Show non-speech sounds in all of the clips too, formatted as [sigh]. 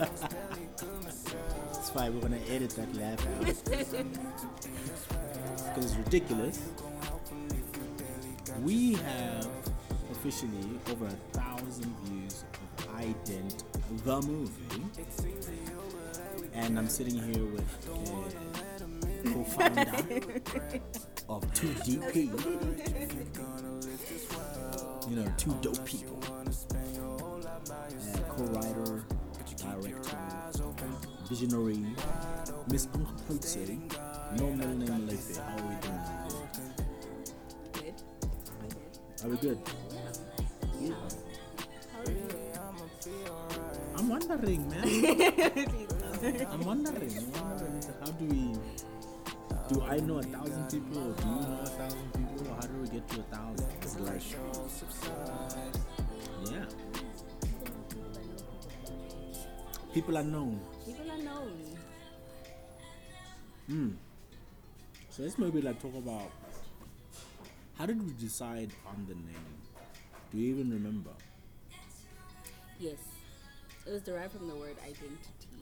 it's fine. We're gonna edit that laugh out because it's ridiculous. We have officially over a thousand views of Ident the movie, and I'm sitting here with co-founder of 2DP. You know, two dope people co-writer, visionary, Miss Uncle Hotse, no middle name Lefe. How are we doing? Good. Are we good? I'm wondering, man. [laughs] I'm wondering. I'm wondering. How do we? Do I know a thousand people, or do you know a thousand people, or how do we get to a thousand? It's like, People are known. People are known. Mm. So let's maybe like talk about how did we decide on the name? Do you even remember? Yes. It was derived from the word identity.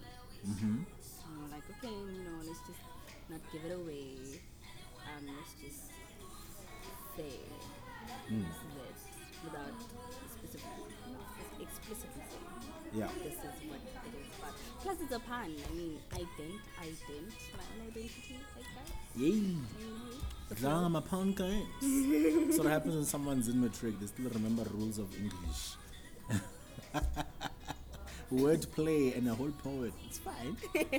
Mm-hmm. So we're like, okay, you know, let's just not give it away. Um, let's just say Mm. this is it without specific, explicitly saying Yeah. this is what it is. But plus, it's a pun. I mean, ident, ident, like an identity like that. Yay. Mm-hmm. As my pound games. so what happens when someone's in matric, they still remember rules of English. [laughs] Word play and a whole poet. It's fine. [laughs]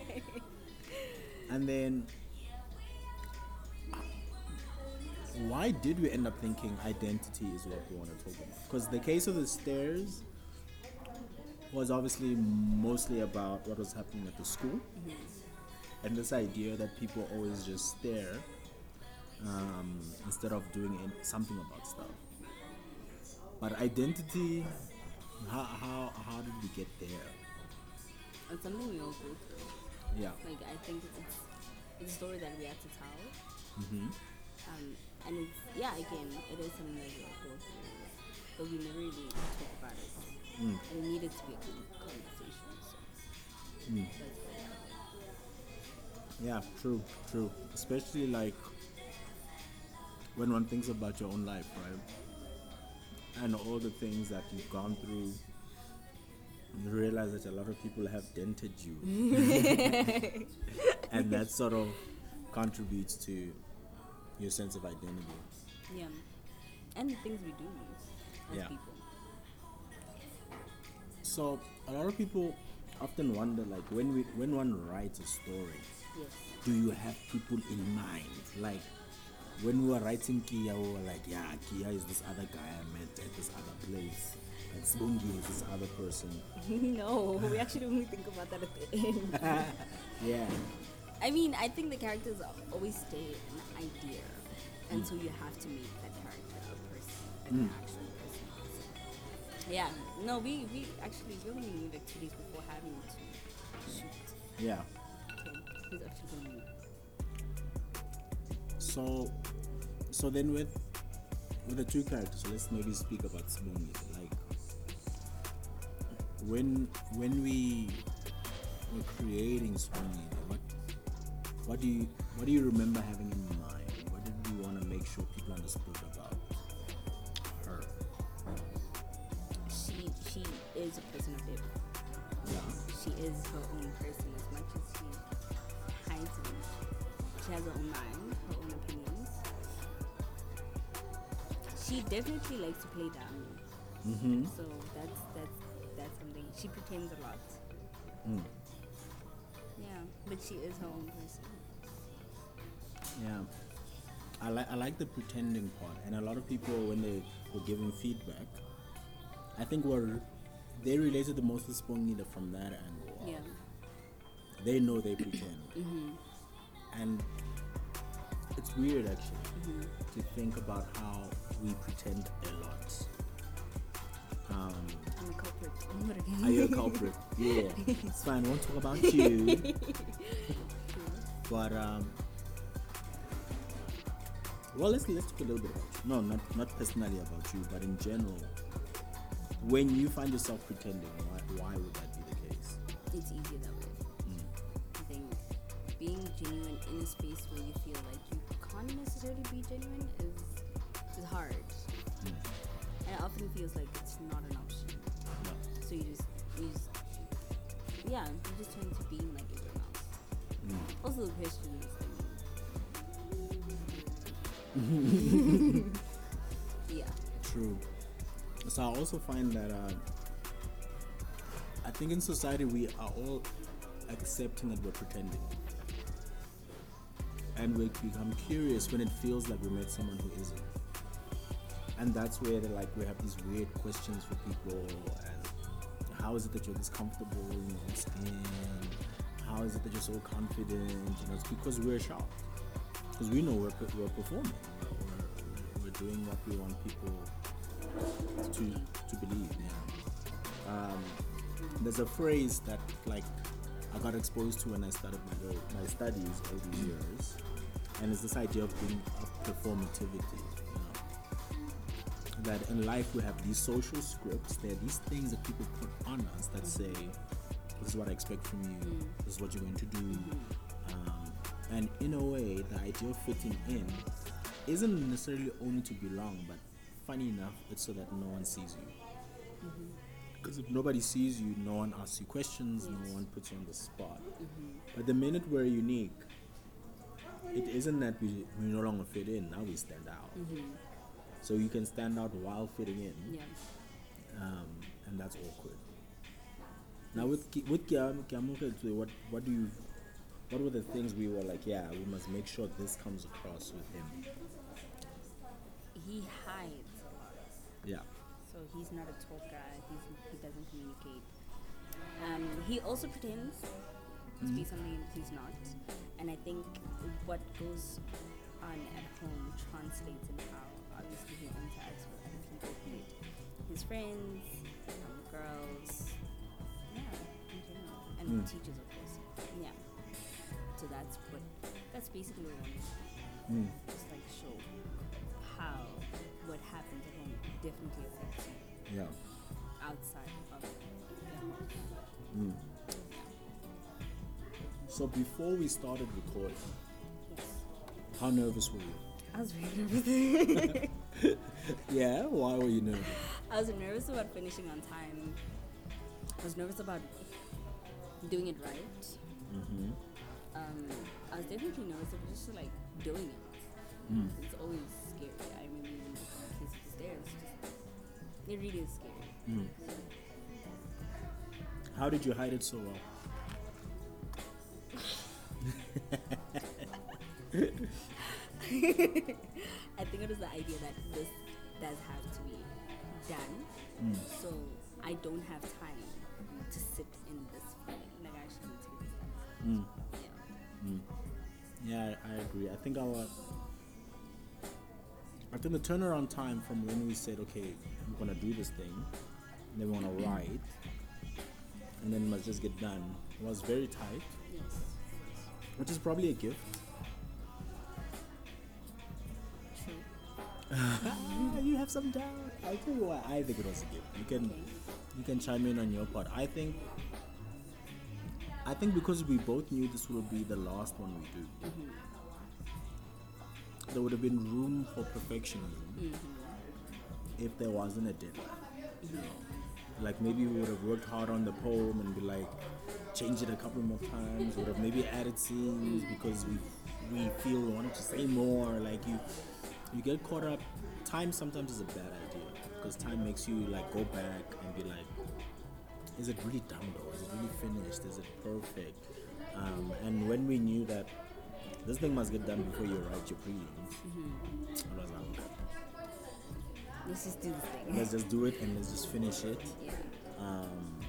and then why did we end up thinking identity is what we want to talk about? Because the case of the stairs was obviously mostly about what was happening at the school and this idea that people always just stare um, instead of doing an- something about stuff. But identity, how, how, how did we get there? It's something we all go through. Yeah. Like I think it's it's a story that we have to tell. Mm-hmm. Um, and it's yeah, again, it is something that we all go through, but we never really talk about it. Mm. And it needed to be a con- conversation. So Mm. that's what happened. Yeah, true, true. Especially like when one thinks about your own life, right? And all the things that you've gone through, you realize that a lot of people have dented you. [laughs] and that sort of contributes to your sense of identity. Yeah, and the things we do as Yeah. people. So a lot of people often wonder like when we when one writes a story, Yes. do you have people in mind? Like when we were writing Kia, we were like, yeah, Kia is this other guy I met at this other place. And Sbungi is this other person. [laughs] no, we actually only think about that at the end. [laughs] yeah. I mean, I think the characters always stay an idea, and so hmm. you have to make that character a person, an hmm. actual person. So, yeah, no, we we actually we only knew like two days before having to shoot. Yeah. So he's actually meet. So so then with with the two characters, so let's maybe speak about Sbungi. Like when when we were creating Sbungi, what what do you what do you remember having in mind? What did you want to make sure people understood is a person of it. Yeah. She is her own person as much as she hides it. She has her own mind, her own opinions. She definitely likes to play dumb. Mm-hmm. So that's that's that's something. She pretends a lot. Mm. Yeah, but she is her own person. Yeah. I like I like the pretending part, and a lot of people when they were giving feedback, I think were they related the most to Spongida from that angle. Yeah. They know they pretend. [clears throat] Mhm. and it's weird actually to think about how we pretend a lot. Um, I'm a culprit. [laughs] I'm a are you a [laughs] culprit? yeah, [laughs] it's fine. I won't talk about you. but um, well, let's let's talk a little bit about you. No, not not personally about you, but in general. When you find yourself pretending, why, why would that be the case? It's easier that way. I think being genuine in a space where you feel like you can't necessarily be genuine is is hard. And it often feels like it's not an option. No. So you just you just yeah, you just turn to being like everyone else. Also the questions. I mean. [laughs] [laughs] yeah. True. So I also find that uh, I think in society we are all accepting that we're pretending, and we become curious when it feels like we met someone who isn't. And that's where like we have these weird questions for people and how is it that you're this comfortable in your skin? How is it that you're so confident? You know, it's because we're shocked. Because we know we're, we're performing. We're, we're doing what we want people to to believe. Yeah. Um, there's a phrase that like I got exposed to when I started my my studies over the years, and it's this idea of being of performativity. You know, that in life we have these social scripts. There are these things that people put on us that say, "This is what I expect from you. This is what you're going to do." Um, and in a way, the idea of fitting in isn't necessarily only to belong, but funny enough, it's so that no one sees you. Mm-hmm. Because if nobody sees you, no one asks you questions, no one puts you on the spot. Mm-hmm. But the minute we're unique, it isn't that we, we no longer fit in, now we stand out. Mm-hmm. So you can stand out while fitting in, Yeah. um, and that's awkward. Now with Ki- with what what do you what were the things we were like? Yeah, we must make sure this comes across with him. He hides. Yeah. So he's not a talker. He's, he doesn't communicate. Um, he also pretends to be something he's not. And I think what goes on at home translates in how obviously he interacts with other people, be it his friends, um, girls, yeah, in general, and Mm. teachers, of course. Yeah. So that's what. That's basically what I wanted. Mm. Just like show how what happens at home definitely affects you Yeah. outside of the home. Mm. So before we started recording, Yes. how nervous were you? I was very nervous. [laughs] Yeah, why were you nervous? I was nervous about finishing on time. I was nervous about doing it right. Mm-hmm. Um, I was definitely nervous about just like doing it. Mm. It's always scary. I remember it really is scary. Mm. How did you hide it so well? [laughs] I think it was the idea that this does have to be done. Mm. So I don't have time to sit in this feeling. Like I actually need to get this done. Mm. Yeah. Mm. Yeah, I, agree. I think our I think the turnaround time from when we said, okay, we're gonna do this thing, and then we wanna mm-hmm. write, and then it must just get done, was very tight, Yes. which is probably a gift. True. [laughs] you have some doubt. I'll tell you why I think it was a gift. You can you can chime in on your part. I think I think because we both knew this will be the last one we do. Mm-hmm. There would have been room for perfectionism if there wasn't a deadline. You know? Like maybe we would have worked hard on the poem and be like, change it a couple more times. Would have maybe added scenes because we we feel we wanted to say more. Like you you get caught up. Time sometimes is a bad idea because time makes you like go back and be like, is it really done though? Is it really finished? Is it perfect? Um, and when we knew that this thing must get done before you write your prelims, I was like, okay, Let's just do this thing. let's just do it and let's just finish it. yeah. Um,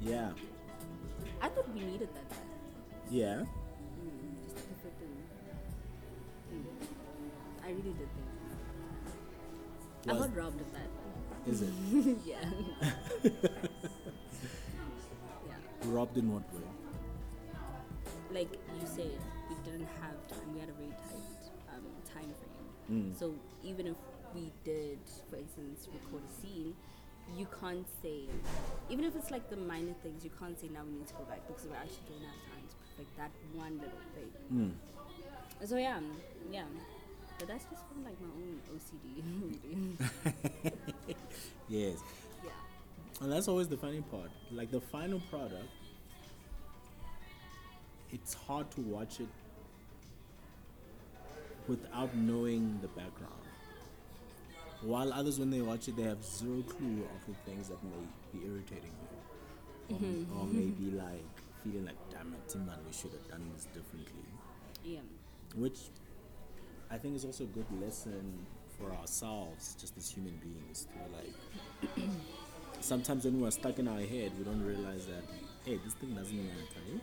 yeah, I thought we needed that. yeah. Mm, just to mm. I really did think. I got robbed of that. Is it [laughs] yeah. [laughs] yeah. robbed in what way? Like you said, we didn't have time. We had a very tight um, time frame. Mm. So even if we did, for instance, record a scene, you can't say, even if it's like the minor things, you can't say now we need to go back because we actually don't have time to perfect that one little thing. Mm. So yeah, yeah. But that's just from like my own OCD. [laughs] [laughs] Yes. yeah. And that's always the funny part. Like the final product, it's hard to watch it without knowing the background. While others, when they watch it, they have zero clue of the things that may be irritating you. Or, mm-hmm. or maybe mm-hmm. like feeling like, damn it, man, we should have done this differently. Yeah. Which I think is also a good lesson for ourselves, just as human beings, to like. [clears throat] sometimes when we're stuck in our head, we don't realize that, hey, this thing doesn't matter.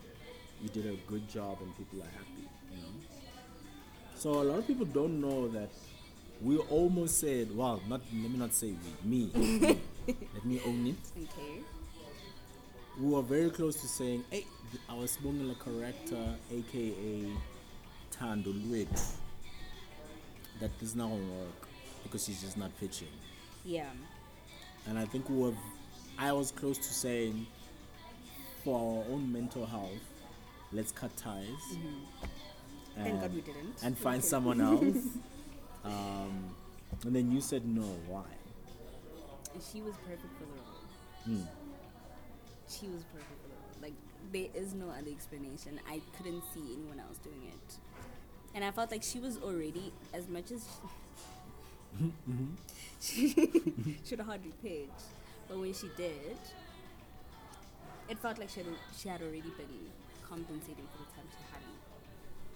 You did a good job and people are happy. So a lot of people don't know that we almost said, well, not let me not say we, me, me. [laughs] let me own it. Okay. We were very close to saying, hey, th- our Sibongela character, aka Tando Lwethu, that this not gonna work because she's just not pitching. Yeah. And I think we were, I was close to saying, for our own mental health, let's cut ties. Mm-hmm. Thank God and- we didn't. And find Okay. someone else. [laughs] um, and then you said no. Why? She was perfect for the role. Hmm. She was perfect for the role. Like there is no other explanation. I couldn't see anyone else doing it, and I felt like she was already as much as she [laughs] should have hardly pitched, but when she did, it felt like she had, she had already been compensating for the time she hadn't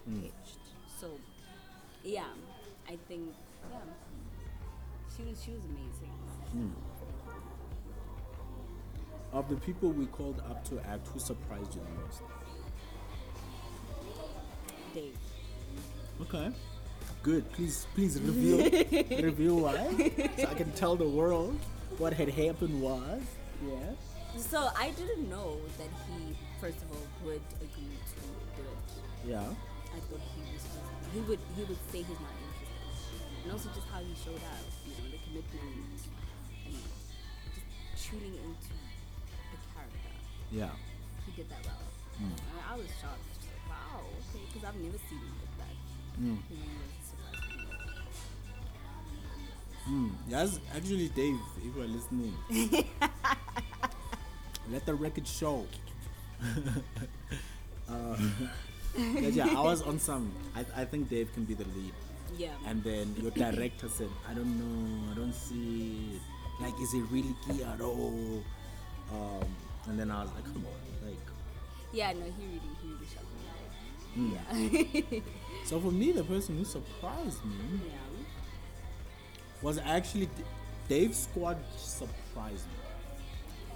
pitched. So, yeah, I think yeah, she was she was amazing. Hmm. Of the people we called up to act, who surprised you the most? Dave. Okay. Good. Please, please reveal, [laughs] reveal why, so I can tell the world what had happened was. Yeah. So I didn't know that he, first of all, would agree to do it. Yeah. I thought he was he would he would say he's not interested, and also just how he showed up, you know, the commitment and just tuning into the character. Yeah. He did that well. Hmm. And I was shocked. Just like, wow, okay, because I've never seen him like that. Mm. He really was a surprise to me. Mm. Yes, actually, Dave, if you're listening, [laughs] let the record show. [laughs] uh, yeah, yeah, I was on some. I, I think Dave can be the lead. Yeah. And then your director said, I don't know, I don't see it. Like, is it really key at all? Um, and then I was like, come on. Like, yeah, no, he really he really shocked me. Hmm. Yeah. [laughs] so for me, the person who surprised me yeah. was actually Dave's squad surprised me.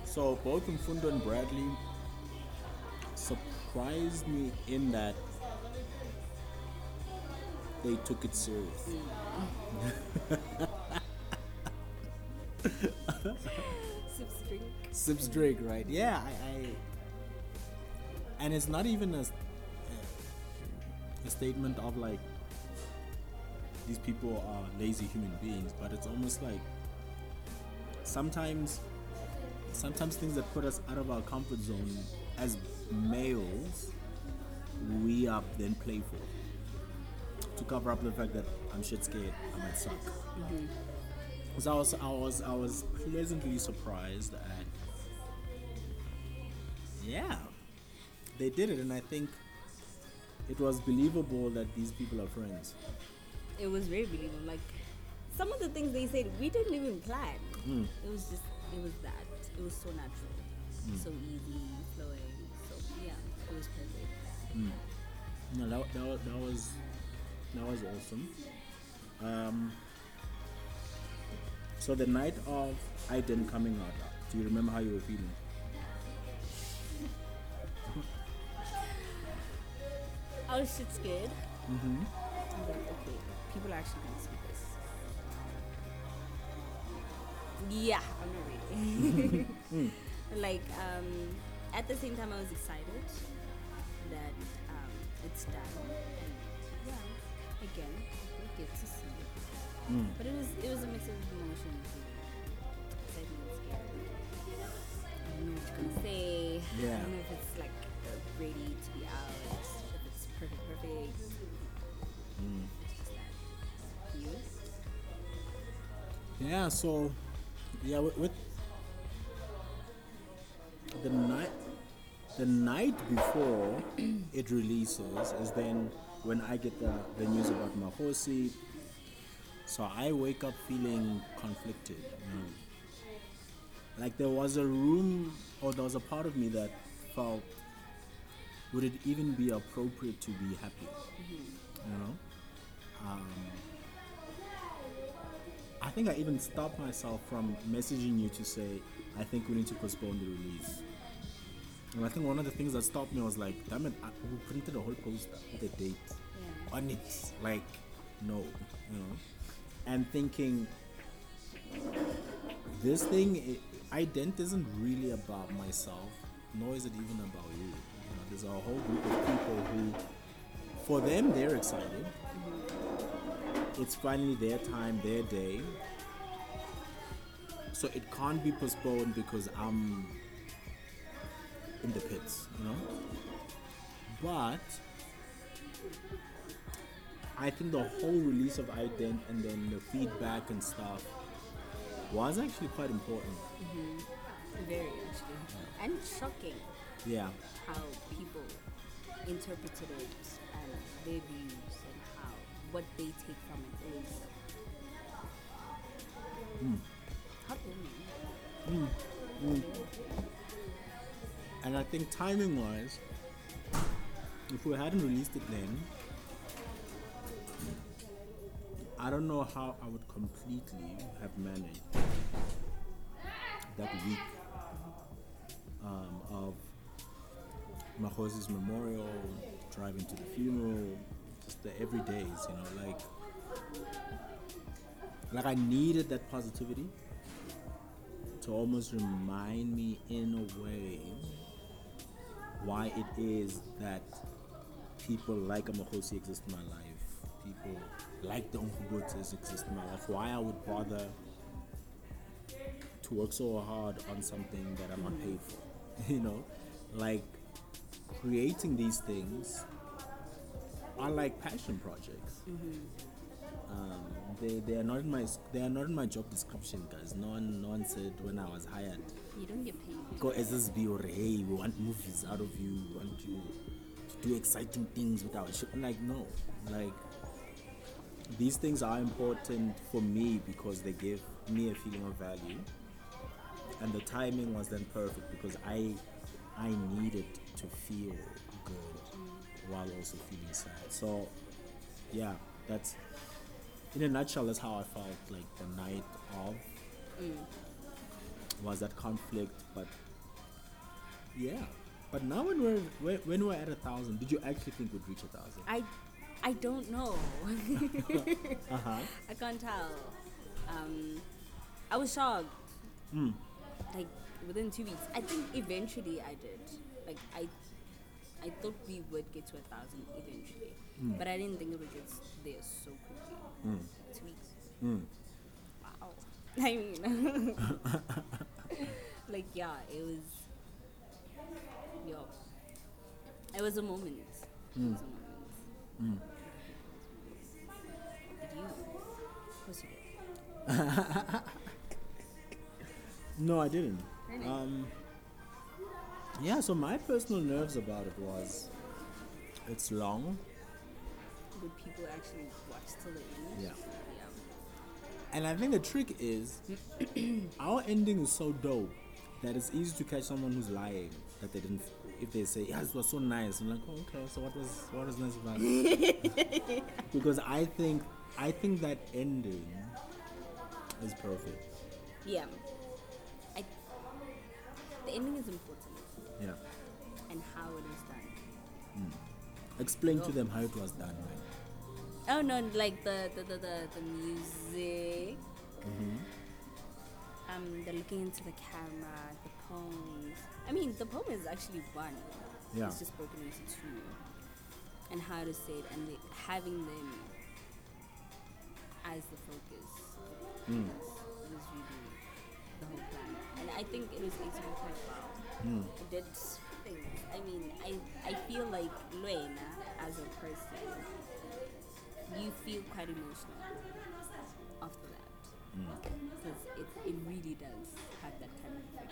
So both Mfundo and Bradley surprised me in that they took it serious. Sips drink. Sips Drake, right? Yeah, I, I. And it's not even a, a statement of like these people are lazy human beings, but it's almost like sometimes, sometimes things that put us out of our comfort zone as males, we are then playful to cover up the fact that I'm shit scared, I might suck. So I was, I was, I was pleasantly surprised at. Yeah, they did it, and I think it was believable that these people are friends. It was very believable. Like some of the things they said, we didn't even plan. Mm. It was just, it was that. It was so natural, so easy, flowing. So yeah, it was perfect. No, that, that, that was that was awesome. Um, so the night of Ident coming out, do you remember how you were feeling? I was shit scared. I was like, okay, people are actually gonna see this. Yeah, I'm not ready. [laughs] [laughs] like, um, at the same time, I was excited that um, it's done. And yeah, again, we get to see it. But it was it was a mix of emotions. Excitement, scared. I don't know what you're gonna say. I don't know if it's like ready to be out. If it's perfect, perfect. Just that. You? Yeah, so yeah, with, with the night the night before it releases is then when I get the, the news about Mahosi. So I wake up feeling conflicted. Like there was a room or there was a part of me that felt would it even be appropriate to be happy? You know? Um, I think I even stopped myself from messaging you to say, I think we need to postpone the release. And I think one of the things that stopped me was like, damn it, I, we printed a whole poster with a date Yeah. on it. Like, no, you know. And thinking, this thing, i- ident isn't really about myself, nor is it even about you. You know, there's a whole group of people who, for them, they're excited. Mm-hmm. It's finally their time, their day. So it can't be postponed because I'm in the pits, you know? But I think the whole release of Ident and then the feedback and stuff was actually quite important. Mm-hmm. Very actually. And shocking Yeah. how people interpreted it and their views and how what they take from it is hmm. heartwarming. Hmm. Hmm. And I think timing wise, if we hadn't released it then, I don't know how I would completely have managed that week um, of Mahosi's memorial, driving to the funeral, just the everydays, you know, like like I needed that positivity to almost remind me in a way why it is that people like Amahosi exist in my life, people like the Unkubotes exist in my life, why I would bother to work so hard on something that I'm not paid for. [laughs] You know, like creating these things are like passion projects. Um, they, they are not in my they are not in my job description, guys. No one no one said when I was hired You don't get paid. go SSB or hey, we want movies out of you, we want you to do exciting things with our show. I'm like, no. Like these things are important for me because they give me a feeling of value. And the timing was then perfect because I I needed to feel good while also feeling sad. So yeah, that's in a nutshell that's how I felt like the night of mm. Was that conflict but yeah but now when we're when, we're at a thousand did you actually think we'd reach a thousand I I don't know. [laughs] uh-huh I can't tell. Um, I was shocked. Like within two weeks, I think eventually I did. Like I, I thought we would get to a thousand eventually, but I didn't think it would get there so quickly. Two weeks. [laughs] I mean, [laughs] like yeah, it was. Yo, it was a moment. It was a moment. Did you? Of course you did. [laughs] no i didn't Really? um yeah so my personal nerves about it was it's long Would people actually watch till the end? Yeah. And i think the trick is [clears throat] our ending is so dope that it's easy to catch someone who's lying that they didn't if they say yes it was so nice i'm like oh, okay so what was what was nice about it [laughs] because i think i think that ending is perfect Yeah. I, the ending is important yeah and how it is done. Hmm. explain to Oh. them how it was done man Oh no, like the the the, the, the music. Mm-hmm. Um, the looking into the camera, the poems. I mean, the poem is actually one. Yeah. It's just broken into two. And how to say it, and the, having them as the focus Mm. was, was really the whole plan. And I think it was executed quite well. Mm. It did things. I mean, I, I feel like Luena, as a person, you feel quite emotional after that. Mm. Because it, it really does have that kind of effect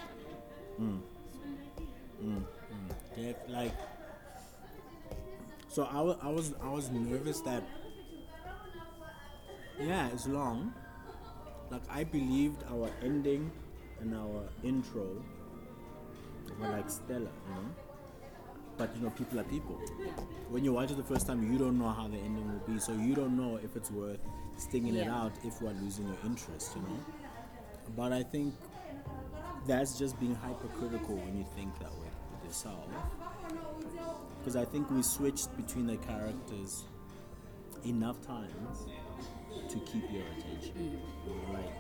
on you. Mm. Mm. Def- like so I wa- I was I was nervous that yeah it's long. Like I believed our ending and our intro were like stellar you know but you know people are people when you watch it the first time you don't know how the ending will be so you don't know if it's worth stinging it out if we're losing your interest you know but I think that's just being hypercritical when you think that way with yourself. Because I think we switched between the characters enough times to keep your attention. Know, like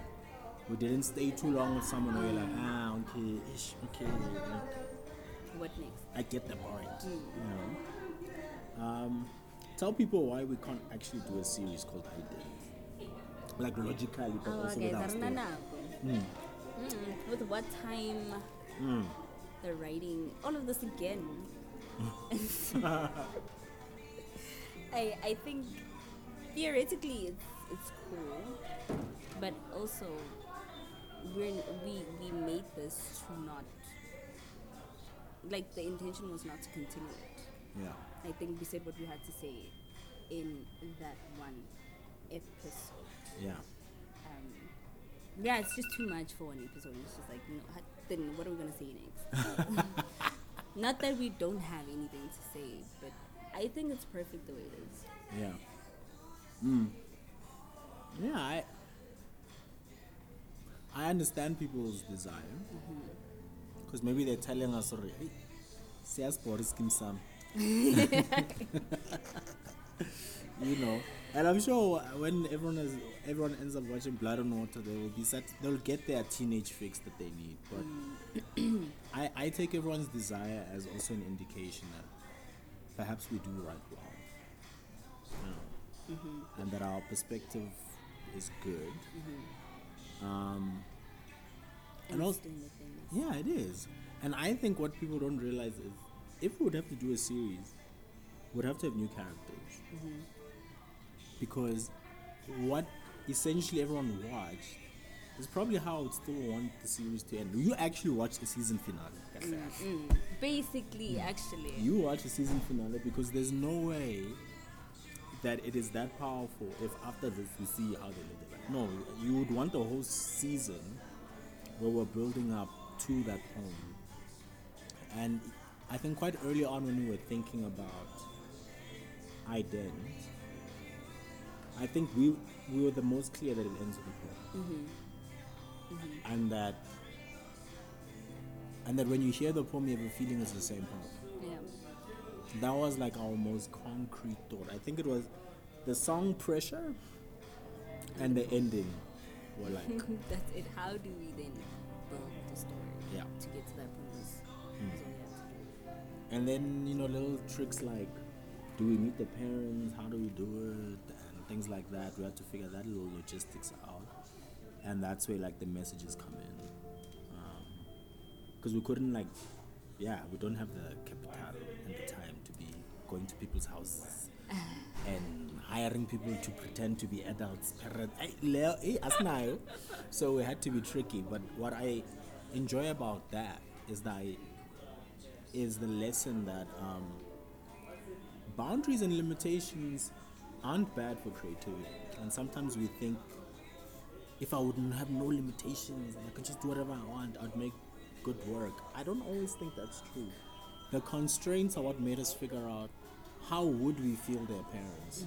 we didn't stay too long with someone where you're like, ah, okay, ish, okay, like, What next? I get the point. You know. Um, tell people why we can't actually do a series called Identity. Like logically, but Oh, also okay, without story. mm. With what time Mm. the writing, all of this again. [laughs] [laughs] I I think theoretically it's it's cool, but also we're we we made this to not like the intention was not to continue it. Yeah. I think we said what we had to say in that one episode. Yeah. Um, yeah, it's just too much for one episode. It's just like, no, ha- then what are we gonna say next? [laughs] [laughs] Not that we don't have anything to say, but I think it's perfect the way it is. Yeah. Mm. Yeah, I I understand people's desire. Because maybe they're telling us already, hey, siyas Boris Kim Sam. [laughs] you know. And I'm sure when everyone is everyone ends up watching Blood and Water, they will be set. They'll get their teenage fix that they need. But I, I take everyone's desire as also an indication that perhaps we do right well, you know, and that our perspective is good. Um, and also, yeah, it is. And I think what people don't realize is if we would have to do a series, we'd have to have new characters. Because what essentially everyone watched is probably how I would still want the series to end. Do you actually watch the season finale. Mm. Basically, actually. You watch the season finale because there's no way that it is that powerful if after this we see how they live. No, you would want the whole season where we're building up to that home. And I think quite early on when we were thinking about ident, I think we we were the most clear that it ends with a poem. Mm-hmm. Mm-hmm. And that and that when you hear the poem you have a feeling it's the same poem. Yeah. That was like our most concrete thought. I think it was the song Pressure and the ending were like, [laughs] That's it. How do we then build the story Yeah. to get to that point? Was, was all we had to do. and then, you know, little tricks like, do we meet the parents? How do we do it? And things like that. We have to figure that little logistics out. And that's where like the messages come in. Um, because we couldn't like, yeah, we don't have the capital and the time to be going to people's houses and hiring people to pretend to be adults. Parent, Leo, eh. So we had to be tricky. But what I enjoy about that is that I, is the lesson that um, boundaries and limitations aren't bad for creativity. And sometimes we think if I wouldn't have no limitations I could just do whatever I want, I'd make good work. I don't always think that's true. The constraints are what made us figure out how would we feel their parents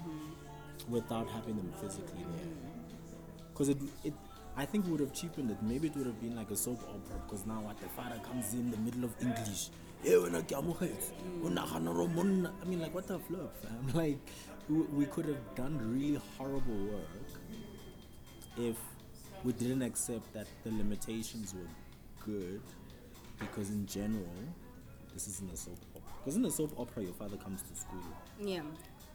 without having them physically there. Mm-hmm. Because it, it, I think we would have cheapened it. Maybe it would have been like a soap opera. Because now what the father comes in the middle of English hey wena ke amogetse mm. o nagana gore o monna i mean like what the flip fam [laughs] like we, we could have done really horrible work if we didn't accept that the limitations were good because in general this isn't a soap opera because in a soap opera your father comes to school Yeah,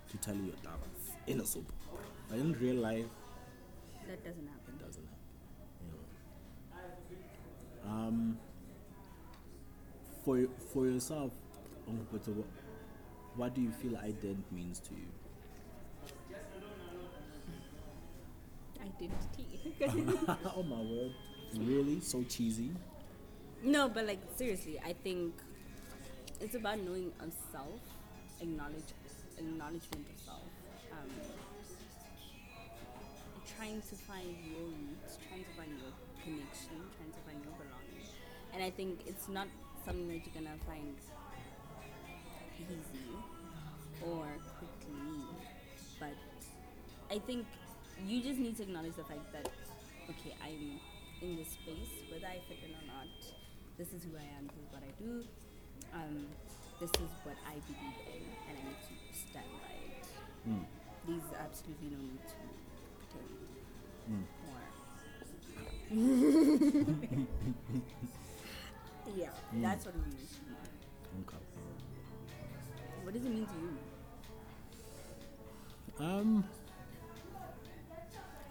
to tell you your tabas in a soap opera but in real life that doesn't happen. it doesn't happen. You know. Um, for for yourself, what, what do you feel ident means to you? Identity. [laughs] [laughs] oh my word! Really? So cheesy? no, but like seriously, I think it's about knowing of self, acknowledge, acknowledgement of self. Um, trying to find your roots, trying to find your connection, trying to find your belonging. And I think it's not something that you're gonna find easy or quickly, but I think you just need to acknowledge the fact that okay, I'm in this space, whether I fit in or not. This is who I am. This is what I do. Um, this is what I believe in, and I need to stand by it. Hmm. There's absolutely no need to pretend Hmm. more. [laughs] yeah, that's what it means. to me. Okay. What does it mean to you? Um.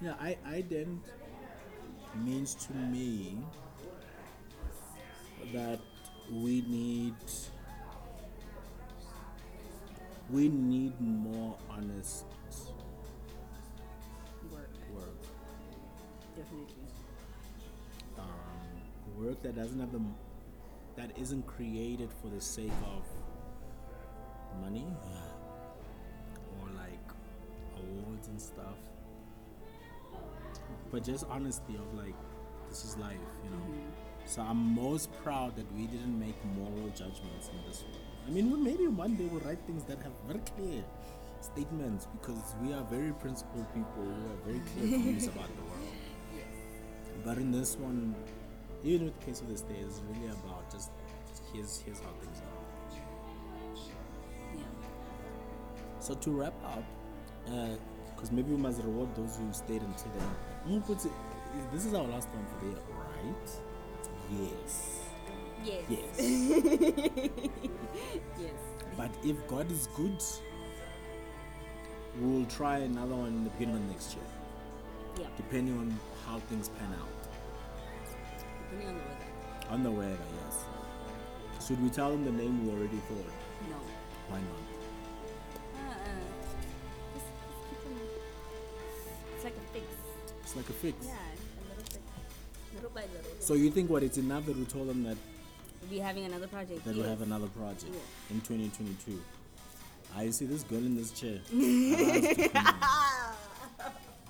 Yeah, I ident means to me that we need we need more honest Work, work. definitely. Um, work that doesn't have the that isn't created for the sake of money [sighs] or like awards and stuff, but just honesty of like this is life, you know. So I'm most proud that we didn't make moral judgments in this one. I mean, we- maybe one day we'll write things that have very clear statements because we are very principled people. We have very clear [laughs] views about the world. But in this one, even with the case of the stairs, it's really about just here's here's how things are. Yeah. So to wrap up, uh, because maybe we must reward those who stayed until the end. I'm gonna put it- This is our last one for the year, right? Yes. Yes. Yes. [laughs] Yes. but if God is good, we'll try another one in the beginning of next year, Yeah. depending on how things pan out. Depending on the weather. On the weather, yes. Should we tell them the name we already thought? No. Why not? Uh-uh. Just, just. It's like a fix. It's like a fix. Yeah, by little. So you think what? It's enough that we told them that we having another project. that yes. we have another project Yeah. in 2022. I see this girl in this chair. Asked to come in.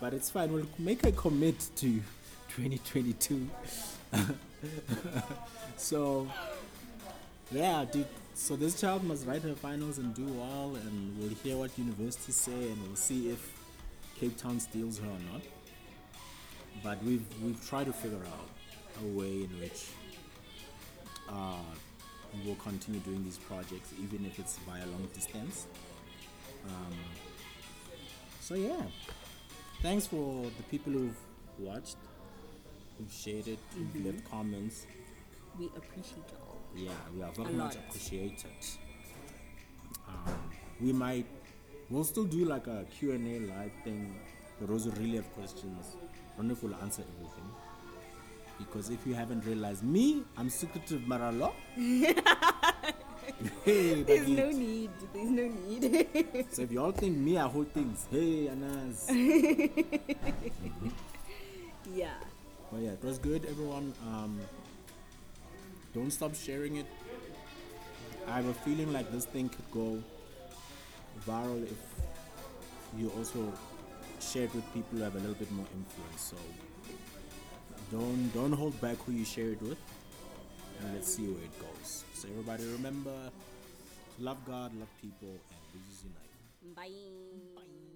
but it's fine. We'll make a commit to 2022. [laughs] so yeah, dude. So this child must write her finals and do well, and we'll hear what universities say, and we'll see if Cape Town steals her or not. But we've we've tried to figure out a way in which uh, we will continue doing these projects, even if it's via long distance. Um, so yeah, thanks for the people who've watched, who've shared it, who've left comments. We appreciate y'all. Yeah, we are very A much lot. appreciated. Um, we might, we'll still do like a Q and A live thing for those who really have questions. I don't know if we'll answer everything. Because if you haven't realized, me, I'm secretive Maralo. [laughs] hey, There's no need. There's no need. So if y'all think me, I hold things. Hey, Anas. [laughs] yeah. But yeah, it was good, everyone. Um, don't stop sharing it. I have a feeling like this thing could go viral if you also share it with people who have a little bit more influence. So don't don't hold back who you share it with, and let's see where it goes. So everybody remember to love God, love people, and losers unite. Bye. Bye.